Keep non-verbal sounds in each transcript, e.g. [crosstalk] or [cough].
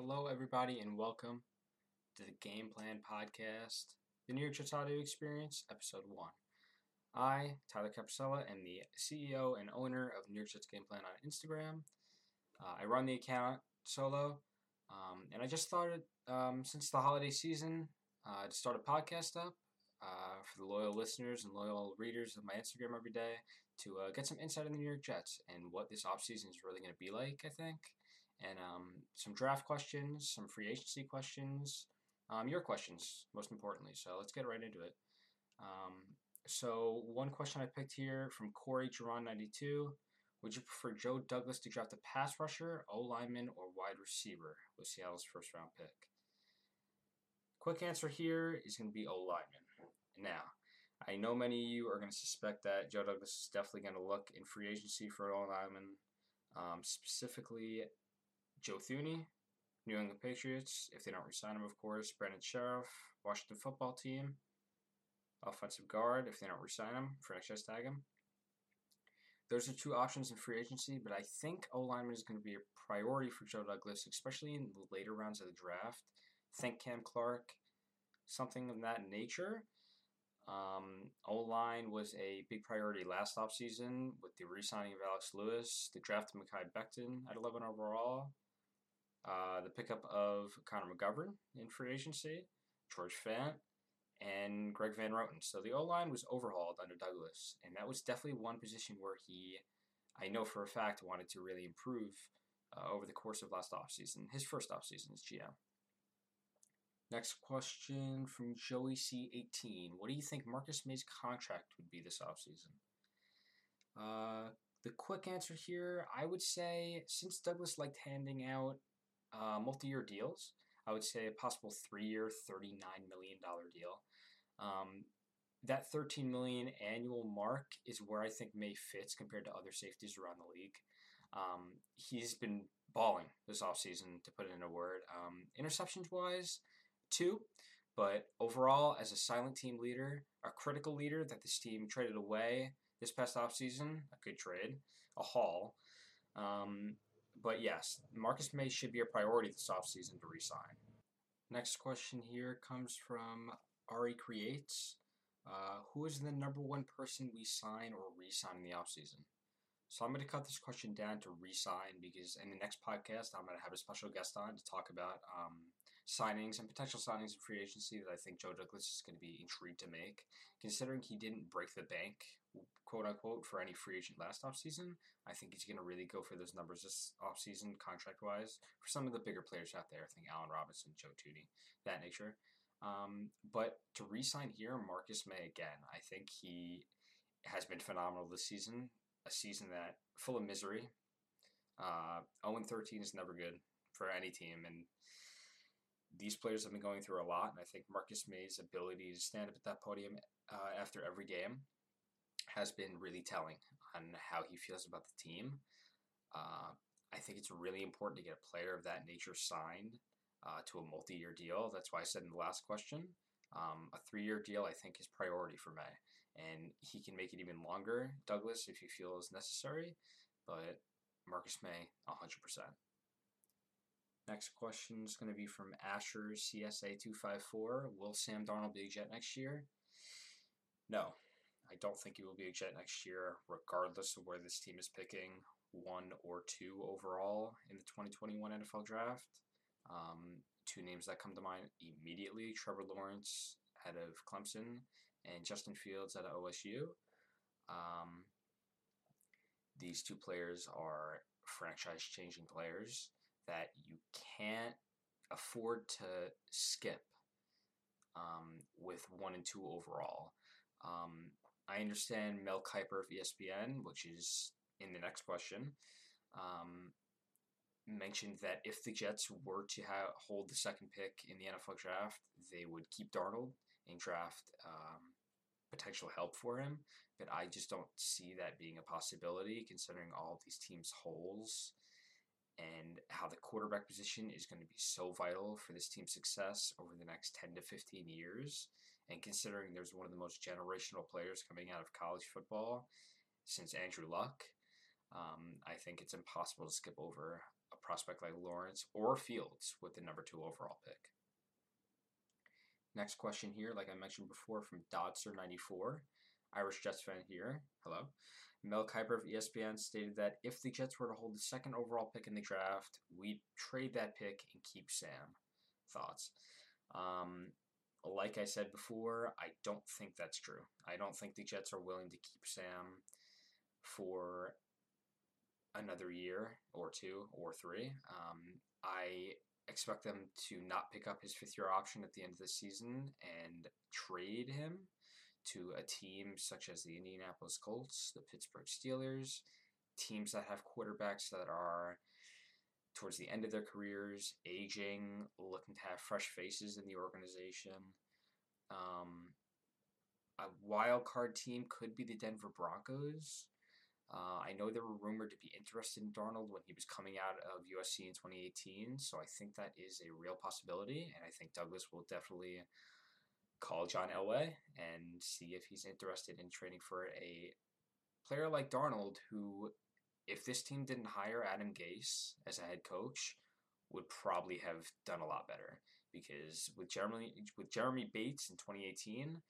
Hello, everybody, and welcome to the Game Plan Podcast, the New York Jets Audio Experience, Episode 1. I, Tyler Capsella, am the CEO and owner of New York Jets Game Plan on Instagram. Uh, I run the account solo, um, and I just started, um, since the holiday season, uh, to start a podcast up uh, for the loyal listeners and loyal readers of my Instagram every day to uh, get some insight on the New York Jets and what this offseason is really going to be like, I think. And um, some draft questions, some free agency questions, um, your questions, most importantly. So let's get right into it. Um, so, one question I picked here from Corey Geron92 Would you prefer Joe Douglas to draft a pass rusher, O lineman, or wide receiver with Seattle's first round pick? Quick answer here is going to be O lineman. Now, I know many of you are going to suspect that Joe Douglas is definitely going to look in free agency for an O lineman, um, specifically Joe Thuney, New England Patriots, if they don't resign him, of course, Brandon Scherff, Washington football team, offensive guard, if they don't resign him, franchise tag him. Those are two options in free agency, but I think O lineman is going to be a priority for Joe Douglas, especially in the later rounds of the draft. Think Cam Clark, something of that nature. Um, o line was a big priority last offseason with the re signing of Alex Lewis, the draft of Mekhi Becton at 11 overall, uh, the pickup of Connor McGovern in free agency, George Fant, and Greg Van Roten. So the O line was overhauled under Douglas, and that was definitely one position where he, I know for a fact, wanted to really improve uh, over the course of last offseason, his first offseason as GM. Next question from Joey C18. What do you think Marcus Maye's contract would be this offseason? Uh, the quick answer here, I would say, since Douglas liked handing out uh, multi-year deals, I would say a possible three-year, $39 million deal. Um, that 13 million annual mark is where I think Maye fits compared to other safeties around the league. Um, he's been balling this offseason, to put it in a word. Um, interceptions wise, two. But overall, as a silent team leader, a critical leader that this team traded away this past offseason, a good trade, a haul. Um, but yes, Marcus Maye should be a priority this offseason to resign. Next question here comes from Ari Creates. Uh, who is the number one person we sign or re-sign in the offseason? So I'm going to cut this question down to re-sign because in the next podcast I'm going to have a special guest on to talk about um, signings and potential signings in free agency that I think Joe Douglas is going to be intrigued to make. Considering he didn't break the bank, quote unquote, for any free agent last offseason, I think he's going to really go for those numbers this offseason contract wise for some of the bigger players out there. I think Allen Robinson, Joe Thuney, that nature. Um, but to re-sign here, Marcus Maye again, I think he has been phenomenal this season a season that full of misery. Uh, 0 13 is never good for any team, and these players have been going through a lot. And I think Marcus Maye's ability to stand up at that podium uh, after every game has been really telling on how he feels about the team. Uh, I think it's really important to get a player of that nature signed uh, to a multi-year deal. That's why I said in the last question um, a three year deal, I think, is priority for Maye, And he can make it even longer, Douglas, if he feels necessary. But Marcus Maye, 100%. Next question is going to be from Asher CSA254. Will Sam Darnold be a Jet next year? No, I don't think he will be a Jet next year, regardless of where this team is picking one or two overall in the 2021 NFL Draft. Um, two names that come to mind immediately Trevor Lawrence out of Clemson and Justin Fields out of OSU. Um, these two players are franchise changing players that you can't afford to skip um, with one and two overall. Um, I understand Mel Kiper of ESPN, which is in the next question, um, mentioned that if the Jets were to have, hold the second pick in the NFL draft, they would keep Darnold and draft um, potential help for him. But I just don't see that being a possibility considering all these teams' holes and how the quarterback position is going to be so vital for this team's success over the next 10 to 15 years. And considering there's one of the most generational players coming out of college football since Andrew Luck, um, I think it's impossible to skip over a prospect like Lawrence or Fields with the number two overall pick. Next question here, like I mentioned before, from Dodser94, Irish Jets fan here. Hello. Mel Kiper of ESPN stated that if the Jets were to hold the second overall pick in the draft, we'd trade that pick and keep Sam. Thoughts? Um, like I said before, I don't think that's true. I don't think the Jets are willing to keep Sam for another year or two or three. Um, I expect them to not pick up his fifth year option at the end of the season and trade him to a team such as the Indianapolis Colts, the Pittsburgh Steelers, teams that have quarterbacks that are towards the end of their careers, aging, looking to have fresh faces in the organization. Um, a wild card team could be the Denver Broncos. Uh, I know they were rumored to be interested in Darnold when he was coming out of USC in 2018, so I think that is a real possibility, and I think Douglas will definitely call John Elway and see if he's interested in trading for a player like Darnold, who, if this team didn't hire Adam Gase as a head coach, would probably have done a lot better. Because with Jeremy with Jeremy Bates in 2018,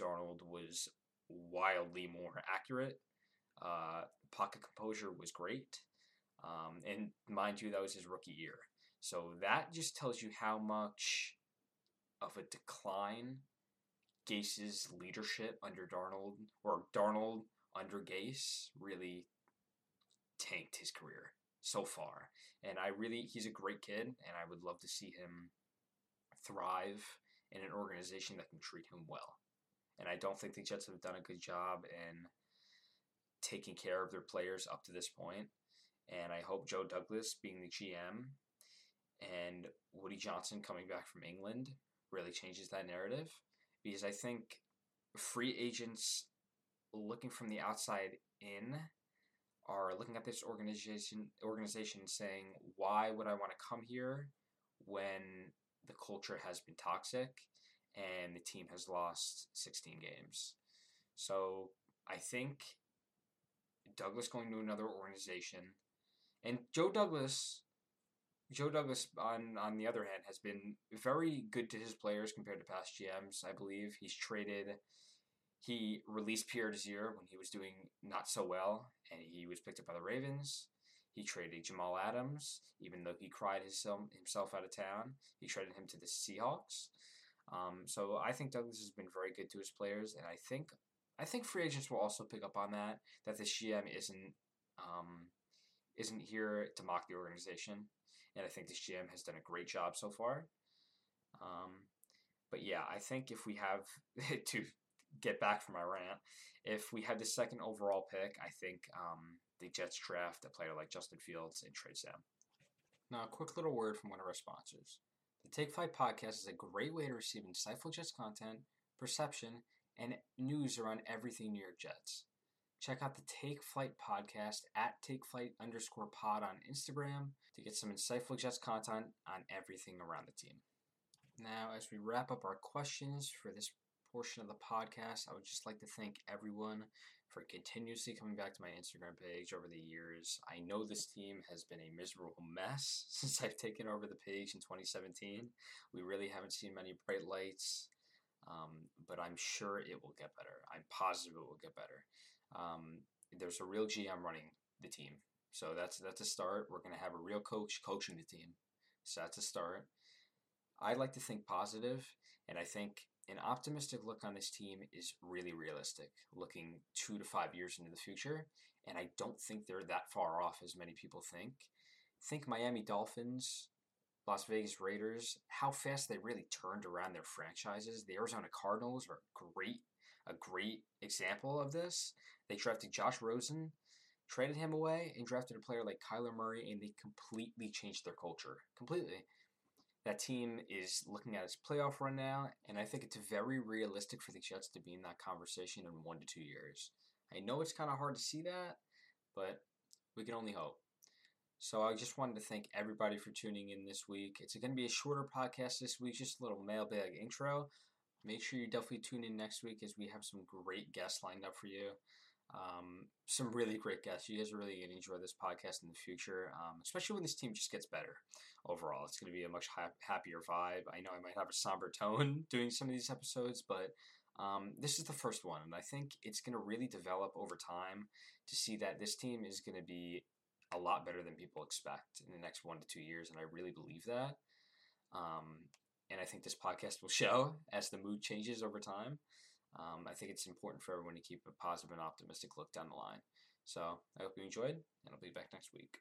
Darnold was wildly more accurate. Uh, pocket composure was great, um, and mind you, that was his rookie year. So that just tells you how much of a decline Gase's leadership under Darnold or Darnold under Gase really tanked his career so far. And I really, he's a great kid, and I would love to see him thrive in an organization that can treat him well. And I don't think the Jets have done a good job in taking care of their players up to this point. And I hope Joe Douglas, being the GM, and Woody Johnson coming back from England really changes that narrative because I think free agents looking from the outside in are looking at this organization organization saying why would I want to come here when the culture has been toxic and the team has lost 16 games. So I think Douglas going to another organization and Joe Douglas Joe Douglas, on on the other hand, has been very good to his players compared to past GMs. I believe he's traded. He released Pierre Desir when he was doing not so well, and he was picked up by the Ravens. He traded Jamal Adams, even though he cried himself himself out of town. He traded him to the Seahawks. Um, so I think Douglas has been very good to his players, and I think I think free agents will also pick up on that. That the GM isn't um, isn't here to mock the organization and I think this GM has done a great job so far. Um, but yeah, I think if we have [laughs] to get back from my rant, if we had the second overall pick, I think um, the Jets draft a player like Justin Fields and trade Sam. Now, a quick little word from one of our sponsors. The Take Flight podcast is a great way to receive insightful Jets content, perception, and news around everything New York Jets. Check out the Take Flight podcast at Take Flight underscore pod on Instagram to get some insightful Jets content on everything around the team. Now, as we wrap up our questions for this portion of the podcast, I would just like to thank everyone for continuously coming back to my Instagram page over the years. I know this team has been a miserable mess [laughs] since I've taken over the page in 2017. We really haven't seen many bright lights, um, but I'm sure it will get better. I'm positive it will get better. Um, there's a real GM running the team, so that's that's a start. We're going to have a real coach coaching the team, so that's a start. I like to think positive, and I think an optimistic look on this team is really realistic, looking two to five years into the future. And I don't think they're that far off as many people think. Think Miami Dolphins, Las Vegas Raiders, how fast they really turned around their franchises. The Arizona Cardinals are great a great example of this. They drafted Josh Rosen, traded him away, and drafted a player like Kyler Murray, and they completely changed their culture. Completely. That team is looking at its playoff run now, and I think it's very realistic for the Jets to be in that conversation in one to two years. I know it's kind of hard to see that, but we can only hope. So I just wanted to thank everybody for tuning in this week. It's going to be a shorter podcast this week, just a little mailbag intro. Make sure you definitely tune in next week as we have some great guests lined up for you. Um, some really great guests. You guys are really going to enjoy this podcast in the future, um, especially when this team just gets better overall. It's going to be a much ha- happier vibe. I know I might have a somber tone [laughs] doing some of these episodes, but um, this is the first one, and I think it's going to really develop over time to see that this team is going to be a lot better than people expect in the next one to two years, and I really believe that. Um, and I think this podcast will [laughs] show as the mood changes over time. Um, I think it's important for everyone to keep a positive and optimistic look down the line. So I hope you enjoyed, and I'll be back next week.